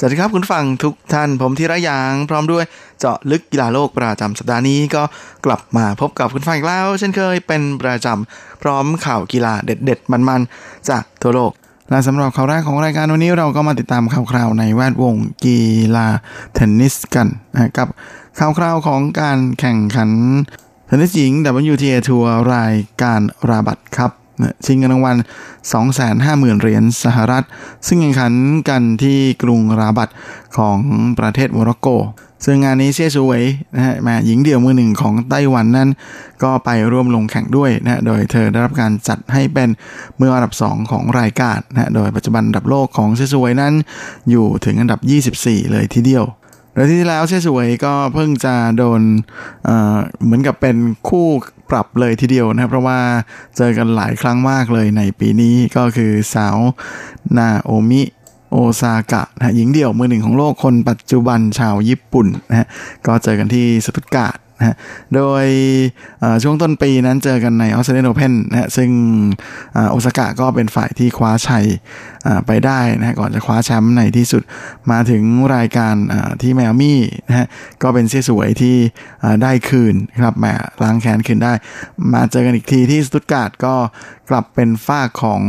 สวัสดีครับคุณฟังทุกท่านผมธีระยาง พร้อมด้วยเจาะลึกกีฬาโลกประจำสัปดาห์นี้ก็กลับมาพบกับคุณฟังอีกแล้ว เช่นเคยเป็นประจำพร้อมข่าวกีฬาเด็ด ๆ มันๆ จากทั่วโลก และสำหรับข่าวแรกของรายการวันนี้เราก็มาติดตามข่าวคราวในแวดวงกีฬาเทนนิสกันนะกับข่าวคราวของการแข่งขันเทนนิสหญิง WTA ทัวร์รายการราบัตครับ ชิงเงินรางวัล 250,000 เหรียญสหรัฐ ซึ่งแข่งขันกันที่กรุงราบัตของประเทศโมร็อกโก ซึ่งงานนี้เซี่ยซูเวยนะฮะมาหญิงเดี่ยวมือหนึ่งของไต้หวันนั้น ก็ไปร่วมลงแข่งด้วยนะโดยเธอได้รับการจัดให้เป็นมืออันดับ 2 ของรายการนะโดยปัจจุบันอันดับโลกของเซี่ยซูเวยนั้น อยู่ถึงอันดับ 24 เลยทีเดียว โดยที่แล้วเซี่ยซูเวยก็เพิ่งจะโดนเหมือนกับเป็นคู่ปรับเลยทีเดียวนะครับ เพราะว่าเจอกันหลายครั้งมากเลยในปีนี้ก็คือสาวนาโอมิโอซากะนะหญิงเดี่ยวมือหนึ่งของโลกคนปัจจุบันชาวญี่ปุ่นนะฮะก็เจอกันที่สตุตการ์ด นะโดยช่วงต้นปีนั้นเจอกันในออสเตรเลียนโอเพนนะฮะซึ่งโอซากะก็เป็นฝ่ายที่คว้าชัยไปได้นะก่อนจะคว้าแชมป์ในที่สุดมาถึงรายการที่แมวมี่นะฮะก็เป็นเสียสวยที่ได้คืนครับแหมล้างแค้นคืนได้ มาเจอกันอีกทีที่สตุตการ์ดก็กลับเป็นฝ้าของ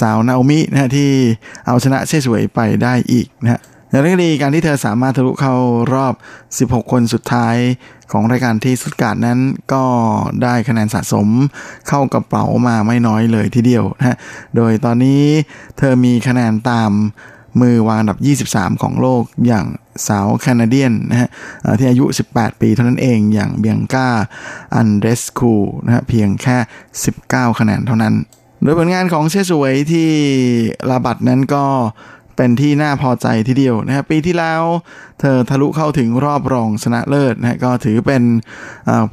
สาวนาโอมินะฮะที่เอาชนะเสียสวยไปได้อีกนะฮะ อย่างไรก็ดีการที่เธอสามารถทะลุเข้ารอบ 16 คนสุดท้ายของรายการที่สุดการนั้นก็ได้คะแนนสะสมเข้ากระเป๋ามาไม่น้อยเลยทีเดียวนะฮะ โดยตอนนี้เธอมีคะแนนตามมือวางอันดับ 23 ของโลกอย่างสาวแคนาเดียนนะฮะที่อายุ 18 ปีเท่านั้นเองอย่างเบียงก้าอันเดสคูนะฮะเพียงแค่ 19 คะแนนเท่านั้น โดยผลงานของเชสวยที่ลาบัตนั้นก็ เป็นที่น่าพอใจทีเดียวนะครับปีที่แล้วเธอทะลุเข้าถึงรอบรองชนะเลิศนะก็ถือเป็น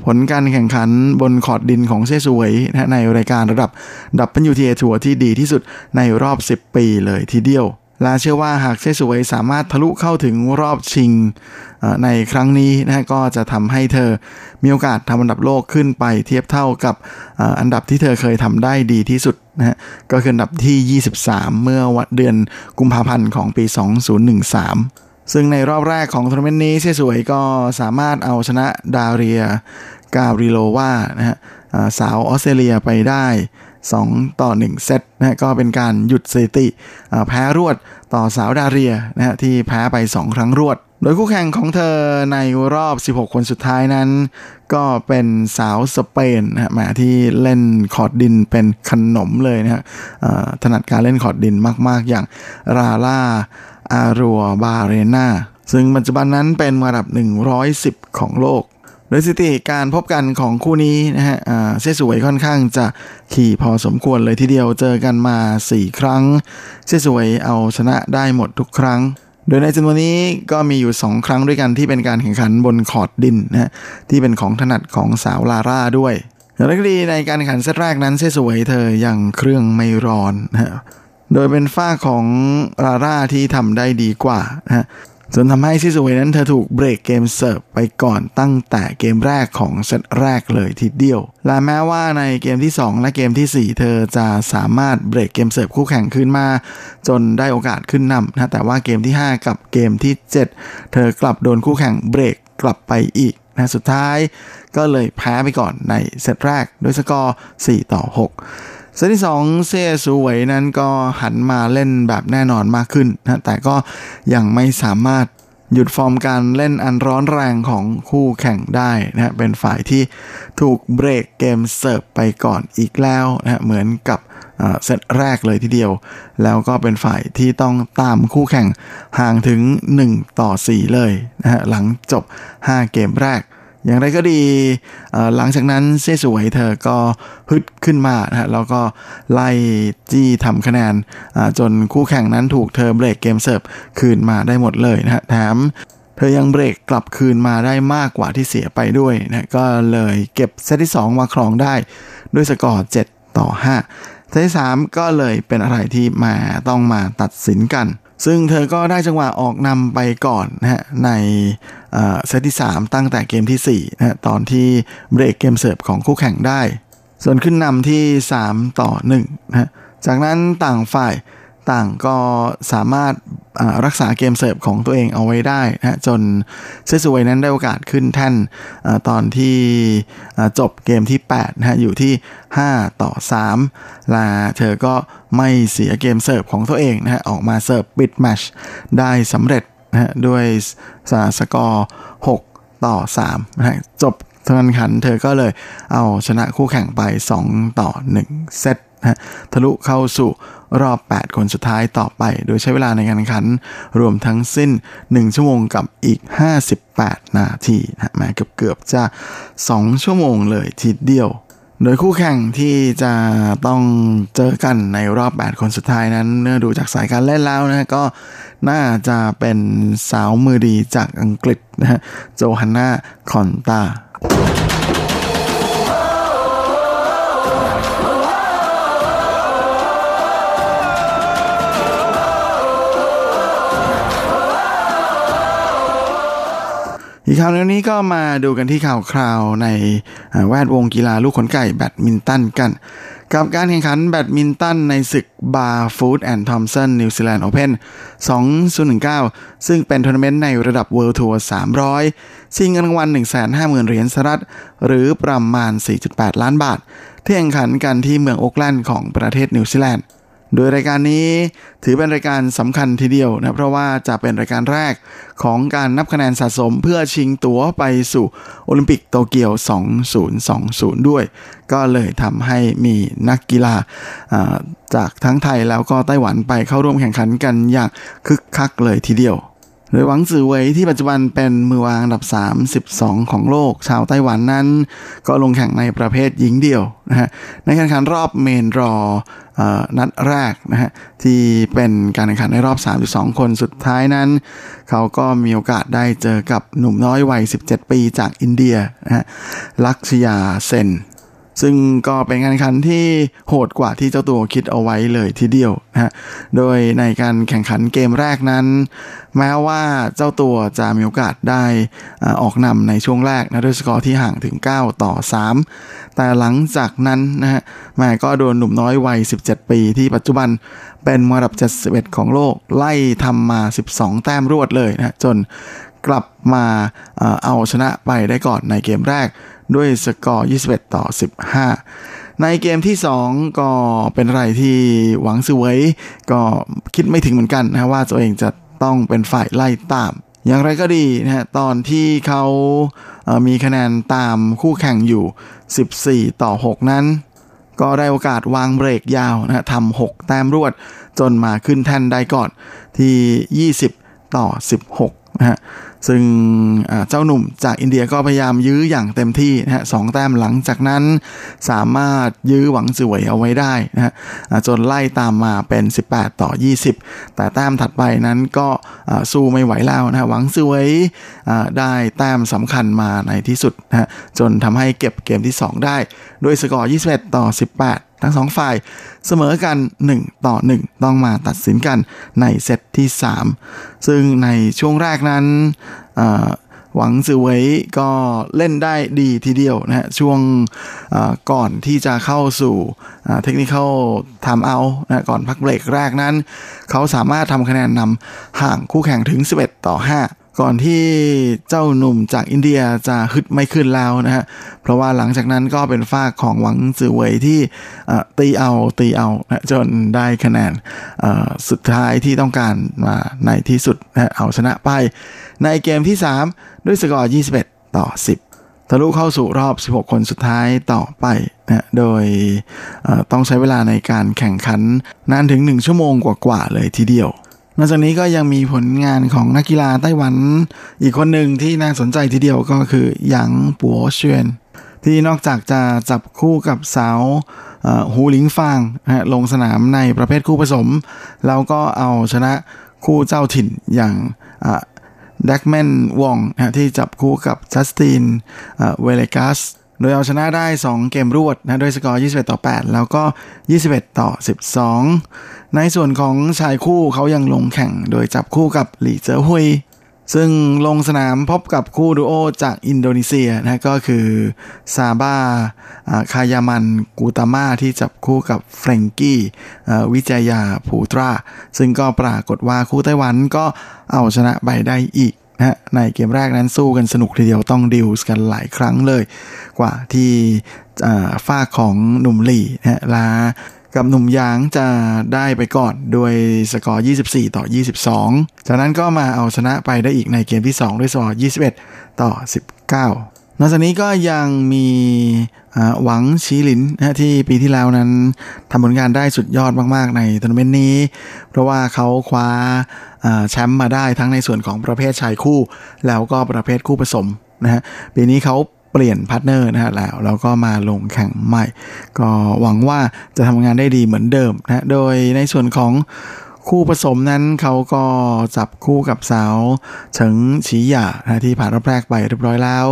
ผลการแข่งขันบนขอดดินของเซซวยนะในรายการระดับWTA Tour ที่ดีที่สุดในรอบ 10 ปีเลยทีเดียว และเชื่อว่าหากเซี่ยซูเวยสามารถทะลุเข้าถึงรอบชิงในครั้งนี้นะก็จะทำให้เธอมีโอกาสทำอันดับโลกขึ้นไปเทียบเท่ากับอันดับที่เธอเคยทำได้ดีที่สุดนะฮะก็คืออันดับที่ 23 เมื่อวันเดือนกุมภาพันธ์ของปี 2013 ซึ่งในรอบแรกของทัวร์นาเมนต์นี้เซี่ยซูเวยก็สามารถเอาชนะดาเรียกาบริโลวานะฮะสาวออสเตรเลียไปได้ 2 ต่อ 1 เซตนะก็เป็นการหยุดสถิติแพ้รวดต่อสาวดาเรียนะฮะที่แพ้ไป 2 ครั้งรวด โดยคู่แข่งของเธอในรอบ 16 คนสุดท้ายนั้น ก็เป็นสาวสเปนนะมาที่เล่นคอร์ตดินเป็นขนมเลยนะฮะถนัดการเล่นคอร์ตดินมาก ๆ อย่างลาร่าอาร์รัวบาร์เรนาซึ่งปัจจุบันนั้นเป็นระดับ 110 ของโลก โดยสถิติการพบกันของคู่นี้นะฮะเซสวยค่อนข้างจะขี่พอสมควรเลยทีเดียวเจอกันมา 4 ครั้ง เซสวยเอาชนะได้หมดทุกครั้ง โดยในจำนวนนี้ก็มีอยู่ 2 ครั้งด้วยกันที่เป็นการแข่งขันบนคอร์ดดินนะที่เป็นของถนัดของสาวลาร่าด้วยอย่างไรก็ดีในการแข่งขันเซตแรกนั้นเซสวยเธอยังเครื่องไม่ร้อนนะโดยเป็นฝ่ายของลาร่าที่ทำได้ดีกว่านะ จนทำให้เซี่ยซูเวยนั้นเธอถูกเบรกเกมเสิร์ฟไปก่อนตั้งแต่เกมแรกของเซตแรกเลยทีเดียว และแม้ว่าในเกมที่ 2 และเกมที่ 4 เธอจะสามารถเบรกเกมเสิร์ฟคู่แข่งขึ้นมา จนได้โอกาสขึ้นนำนะแต่ว่าเกมที่ 5 กับเกมที่ 7 เธอกลับโดนคู่แข่งเบรกกลับไปอีกนะสุดท้ายก็เลยแพ้ไปก่อนในเซตแรกด้วยสกอร์ 4 ต่อ 6 เซตที่ 2 เซซูเวยนั้นก็หันมาเล่นแบบแน่นอนมากขึ้นนะแต่ก็ยังไม่สามารถหยุดฟอร์มการเล่นอันร้อนแรงของคู่แข่งได้นะเป็นฝ่ายที่ถูกเบรกเกมเสิร์ฟไปก่อนอีกแล้วนะเหมือนกับเซตแรกเลยทีเดียว แล้วก็เป็นฝ่ายที่ต้องตามคู่แข่งห่างถึง 1 ต่อ 4 เลยนะฮะหลังจบ 5 เกมแรก อย่างไรก็ดีหลังจากนั้นเซสวยเธอก็ฮึดขึ้นมานะแล้วก็ไล่จี้ทำคะแนนจนคู่แข่งนั้นถูกเธอเบรกเกมเสิร์ฟคืนมาได้หมดเลยนะแถมเธอยังเบรกกลับคืนมาได้มากกว่าที่เสียไปด้วยนะก็เลยเก็บเซตที่ 2 มาครองได้ด้วยสกอร์ 7 ต่อ 5 เซตที่ 3 ก็เลยเป็นอะไรที่มาต้องมาตัดสินกัน ซึ่งเธอก็ได้จังหวะออกนำไปก่อนนะฮะใน เซตที่ 3 ตั้งแต่เกมที่4นะตอนที่เบรกเกมเสิร์ฟของคู่แข่งได้ ส่วนขึ้นนำที่ 3 ต่อ1นะจากนั้นต่างฝ่ายต่างก็สามารถรักษาเกมเสิร์ฟของตัวเองเอาไว้ได้นะจนเซี่ยสูเหวยนั้นได้โอกาสขึ้นแท่นตอนที่จบเกมที่8นะฮะอยู่ที่ 5 ต่อ 3ละเธอก็ไม่เสียเกมเสิร์ฟของตัวเองนะฮะออกมาเสิร์ฟปิดแมชได้สำเร็จ นะฮะด้วยสกอร์ 6 ต่อ3นะฮะจบการแข่งขันเธอก็เลยเอาชนะคู่แข่งไป 2 ต่อ 1 เซตนะทะลุเข้าสู่รอบ 8 คนสุดท้ายต่อไป โดยใช้เวลาในการแข่งขัน รวมทั้งสิ้น 1 ชั่วโมงกับอีก 58 นาทีนะแม้เกือบเกือบจะ 2 ชั่วโมงเลยทีเดียว โดยคู่แข่งที่จะต้องเจอกันในรอบ 8 คนสุดท้ายนั้น เนื่อดูจากสายการเล่นแล้วนะก็น่าจะเป็นสาวมือดีจากอังกฤษนะฮะโจฮันนาคอนตา อีกข่าวนี้ก็มาดูกันที่ข่าวคราวในแวดวงกีฬาลูกขนไก่แบดมินตันกัน กับการแข่งขันแบดมินตันในศึก Barfoot & Thompson นิวซีแลนด์ Open 2019 ซึ่งเป็นทัวร์นาเมนต์ในระดับ World Tour 300ชิงเงินรางวัล 150,000 เหรียญสหรัฐ หรือประมาณ 4.8 ล้านบาท ที่แข่งขันกันที่เมืองโอ๊กแลนด์ของประเทศนิวซีแลนด์ โดยรายการนี้ถือเป็นรายการสำคัญทีเดียวนะเพราะว่าจะเป็นรายการแรกของการนับคะแนนสะสมเพื่อชิงตั๋วไปสู่โอลิมปิกโตเกียว 2020 ด้วย ก็เลยทำให้มีนักกีฬาจากทั้งไทยแล้วก็ไต้หวันไปเข้าร่วมแข่งขันกันอย่างคึกคักเลยทีเดียว โดยหวังซือเวยที่ปัจจุบันเป็นมือวางอันดับ 32 ของโลก ชาวไต้หวันนั้น ก็ลงแข่งในประเภทหญิงเดี่ยวนะฮะในการแข่งขันรอบเมนรอนัดแรกนะฮะที่เป็นการแข่งขันในรอบ 32 คนสุดท้ายนั้น เขาก็มีโอกาสได้เจอกับหนุ่มน้อยวัย 17 ปีจากอินเดียนะฮะลักชยาเซน ซึ่งก็เป็นการแข่งขันที่โหดกว่าที่เจ้าตัวคิดเอาไว้เลยทีเดียวนะฮะ โดยในการแข่งขันเกมแรกนั้น แม้ว่าเจ้าตัวจะมีโอกาสได้ออกนำในช่วงแรกนะด้วยสกอร์ที่ห่างถึง 9 ต่อ 3 แต่หลังจากนั้นนะฮะแม่ก็โดนหนุ่มน้อยวัย 17 ปีที่ปัจจุบันเป็นมือดับ 71 ของโลกไล่ทำมา 12 แต้มรวดเลยนะจน กลับมาเอาชนะไปได้ก่อนในเกมแรกด้วยสกอร์ 21 ต่อ 15 ในเกมที่ 2 ก็เป็นอะไรที่หวังซือเวยก็คิดไม่ถึงเหมือนกันนะว่าตัวเองจะต้องเป็นฝ่ายไล่ตาม อย่างไรก็ดีนะฮะตอนที่เขามีคะแนนตามคู่แข่งอยู่ 14 ต่อ 6 นั้น ก็ได้โอกาสวางเบรกยาวนะฮะทำ6 แต้มรวดจนมาขึ้นแท่นได้ก่อนที่ 20 ต่อ 16 นะฮะซึ่งเจ้าหนุ่มจากอินเดียก็พยายามยื้ออย่างเต็มที่นะฮะสองแต้มหลังจากนั้นสามารถยื้อหวังสวยเอาไว้ได้นะฮะจนไล่ตามมาเป็น 18 ต่อ 20 แต่แต้มถัดไปนั้นก็สู้ไม่ไหวแล้วนะหวังสวยได้แต้มสำคัญมาในที่สุดนะฮะจนทำให้เก็บเกมที่ 2 ได้ด้วยสกอร์ 21 ต่อ 18 ทั้งสองฝ่ายเสมอกัน 1 ต่อ 1 ต้องมาตัดสินกันในเซตที่ 3 ซึ่งในช่วงแรกนั้นหวังซือเวยก็เล่นได้ดีทีเดียวนะฮะช่วงก่อนที่จะเข้าสู่เทคนิคทำเอานะก่อนพักเบรกแรกนั้น เขาสามารถทำคะแนนนำห่างคู่แข่งถึง 11 ต่อ 5 ก่อนที่เจ้าหนุ่มจากอินเดียจะฮึดไม่ขึ้นแล้วนะฮะ เพราะว่าหลังจากนั้นก็เป็นฝ้าของหวังซือเวยที่ตีเอาตีเอานะจนได้คะแนนสุดท้ายที่ต้องการมาในที่สุดนะเอาชนะไป ในเกมที่ 3 ด้วยสกอร์ 21 ต่อ 10 ทะลุเข้าสู่รอบ 16 คนสุดท้ายต่อไปนะโดยต้องใช้เวลาในการแข่งขันนานถึง 1 ชั่วโมงกว่าๆเลยทีเดียว นอกจากนี้ก็ยังมีผลงานของนักกีฬาไต้หวันอีกคนหนึ่งที่น่าสนใจทีเดียวก็คือหยางปัวเชียนที่นอกจากจะจับคู่กับสาวหูหลิงฟางลงสนามในประเภทคู่ผสม แล้วก็เอาชนะคู่เจ้าถิ่นอย่างดักแมนวองที่จับคู่กับจัสตินเวเลกัส โดยเอาชนะได้ 2 เกมรวดนะด้วยสกอร์ 21 ต่อ 8 แล้วก็ 21 ต่อ 12 ในส่วนของชายคู่เขายังลงแข่งโดยจับคู่กับหลี่เจ๋อฮุย ซึ่งลงสนามพบกับคู่ดูโอจากอินโดนีเซียนะก็คือซาบาคายามันกูตาม่าที่จับคู่กับเฟรงกี้วิจยาผูตรา ซึ่งก็ปรากฏว่าคู่ไต้หวันก็เอาชนะไปได้อีก นะในเกมแรกนั้นสู้กันสนุกทีเดียวต้องดิวส์กันหลายครั้งเลย กว่าที่ฝ้าของหนุ่มหลี่นะลากับหนุ่มยางจะได้ไปก่อนโดยสกอร์ 24 ต่อ 22 จากนั้นก็มาเอาชนะไปได้อีกในเกมที่ 2 ด้วยสกอร์ 21 ต่อ 19 นอกจากนี้ก็ยังมีหวังชีหลินนะที่ปีที่แล้วนั้นทำผลงานได้สุดยอดมาก ๆ ในทัวร์นาเมนต์นี้ เพราะว่าเขาคว้าแชมป์มาได้ทั้งในส่วนของประเภทชายคู่ แล้วก็ประเภทคู่ผสมนะฮะปีนี้เขาเปลี่ยน partner นะฮะแล้วแล้วก็มาลงแข่งใหม่ ก็หวังว่าจะทำงานได้ดีเหมือนเดิมนะโดยในส่วนของ คู่ผสมนั้นเขาก็จับคู่กับสาวเฉิงฉีหย่าที่ผ่านรอบแรกไปเรียบร้อยแล้ว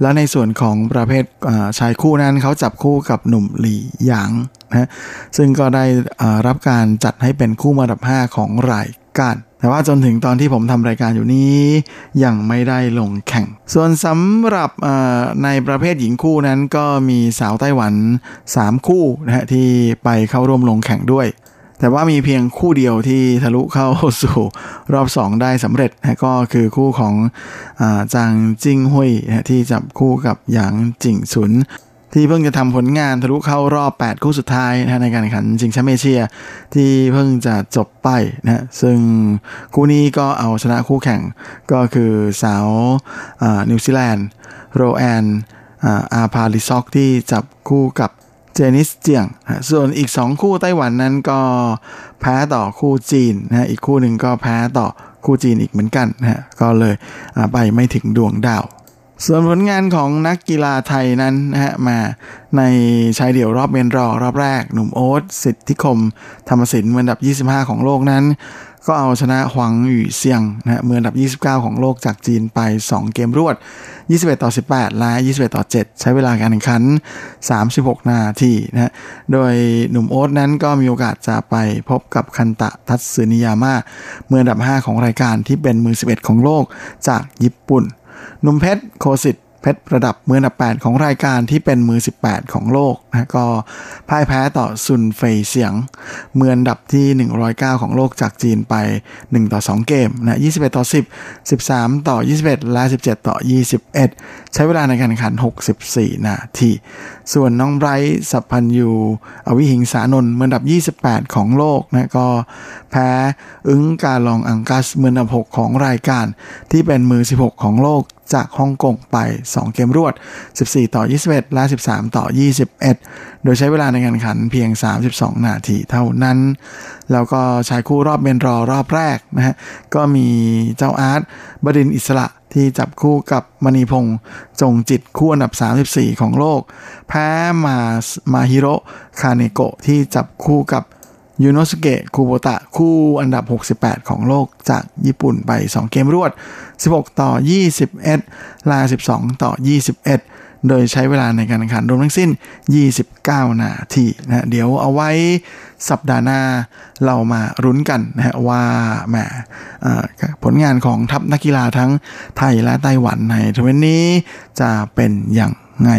แล้วในส่วนของประเภทชายคู่นั้นเขาจับคู่กับหนุ่มหลี่หยางนะซึ่งก็ได้รับการจัดให้เป็นคู่มาดับ 5 ของรายการแต่ว่าจนถึงตอนที่ผมทำรายการอยู่นี้ยังไม่ได้ลงแข่ง ส่วนสำหรับในประเภทหญิงคู่นั้นก็มีสาวไต้หวัน 3 คู่นะฮะที่ไปเข้าร่วมลงแข่งด้วย แต่ว่ามีเพียงคู่เดียวที่ทะลุเข้าสู่รอบ 2 ได้สำเร็จนะก็คือคู่ของอจางจิงหุยนะที่จับคู่กับหยางจิงสุน ที่เพิ่งจะทำผลงานทะลุเข้ารอบ 8 คู่สุดท้ายนะในการแข่งขันชิงแชมป์เอเชีย ที่เพิ่งจะจบไปนะซึ่งคู่นี้ก็เอาชนะคู่แข่งก็คือสาวนิวซีแลนด์โรแอนอาพาลิซอกที่จับคู่กับ เจนิสเจียง ส่วนอีก 2 คู่ไต้หวันนั้นก็แพ้ต่อคู่จีนนะอีกคู่หนึ่งก็แพ้ต่อคู่จีนอีกเหมือนกันนะก็เลยไปไม่ถึงดวงดาว ส่วนผลงานของนักกีฬาไทยนั้นนะฮะมาในชายเดี่ยวรอบเมนรอรอบแรก หนุ่มโอ๊ตสิทธิคม ธรรมศิลป์อันดับ 25 ของโลกนั้น ก็เอาชนะหวังหยู่เซียงนะฮะมืออันดับ 29 ของโลกจากจีนไป 2 เกมรวด 21 ต่อ 18 และ 21 ต่อ 7 ใช้เวลาการแข่งขัน 36 นาทีนะฮะโดยหนุ่มโอ๊ตนั้นก็มีโอกาสจะไปพบกับคันตะทัตสึนิยาม่ามืออันดับ 5 ของรายการที่เป็นมือ 11 ของโลกจากญี่ปุ่นหนุ่มเพชรโคสิต เพชรระดับมืออันดับ 8 ของรายการที่เป็นมือ 18 ของโลกนะก็พ่ายแพ้ต่อซุนเฟยเสียง มืออันดับที่ 109 ของโลกจากจีนไป 1 ต่อ 2 เกมนะ21 ต่อ 10 13 ต่อ 21 และ 17 ต่อ 21 ใช้เวลาในการแข่งขัน 64 นาที ส่วนน้องไบรท์สัพพันยูอวิหิงสานนท์มืออันดับ 28 ของโลกนะก็แพ้อึ้งกาลองอังกัสมืออันดับ 6 ของรายการที่เป็นมือ 16 ของโลก จากฮ่องกงไป 2 เกมรวด 14 ต่อ 21 และ 13 ต่อ 21 โดยใช้เวลาในการขันเพียง 32 นาทีเท่านั้น แล้วก็ชายคู่รอบเมนรอรอบแรกนะฮะ ก็มีเจ้าอาร์ตบดินอิสระที่จับคู่กับมณีพงษ์จงจิตคู่อันดับ 34 ของโลก แพ้มามาฮิโรคาเนโกะที่จับคู่กับ ยูโนสเกะคูโบตะ คู่อันดับ 68 ของโลกจากญี่ปุ่นไป 2 เกมรวด 16 ต่อ 21 และ 12 ต่อ 21 โดยใช้เวลาในการแข่งขันรวมทั้งสิ้น 29 นาทีนะเดี๋ยวเอาไว้สัปดาห์หน้าเรามาลุ้นกันนะฮะว่าแหมผลงานของทัพนักกีฬาทั้งไทยและไต้หวันในทวีนี้จะเป็นอย่างไง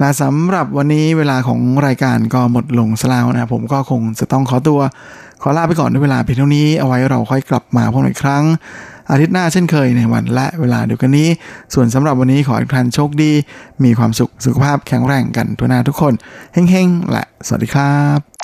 และสำหรับวันนี้เวลาของรายการก็หมดลงสลาวนะผมก็คงจะต้องขอตัว ขอลาไปก่อนด้วยเวลาเพียงเท่านี้เอาไว้เราค่อยกลับมาพบกันอีกครั้ง อาทิตย์หน้าเช่นเคยในวันและเวลาเดียวกันนี้ ส่วนสำหรับวันนี้ขอให้ทุกท่านโชคดี มีความสุขสุขภาพแข็งแรงกันทุกนาทุกคนเฮ้งๆและสวัสดีครับ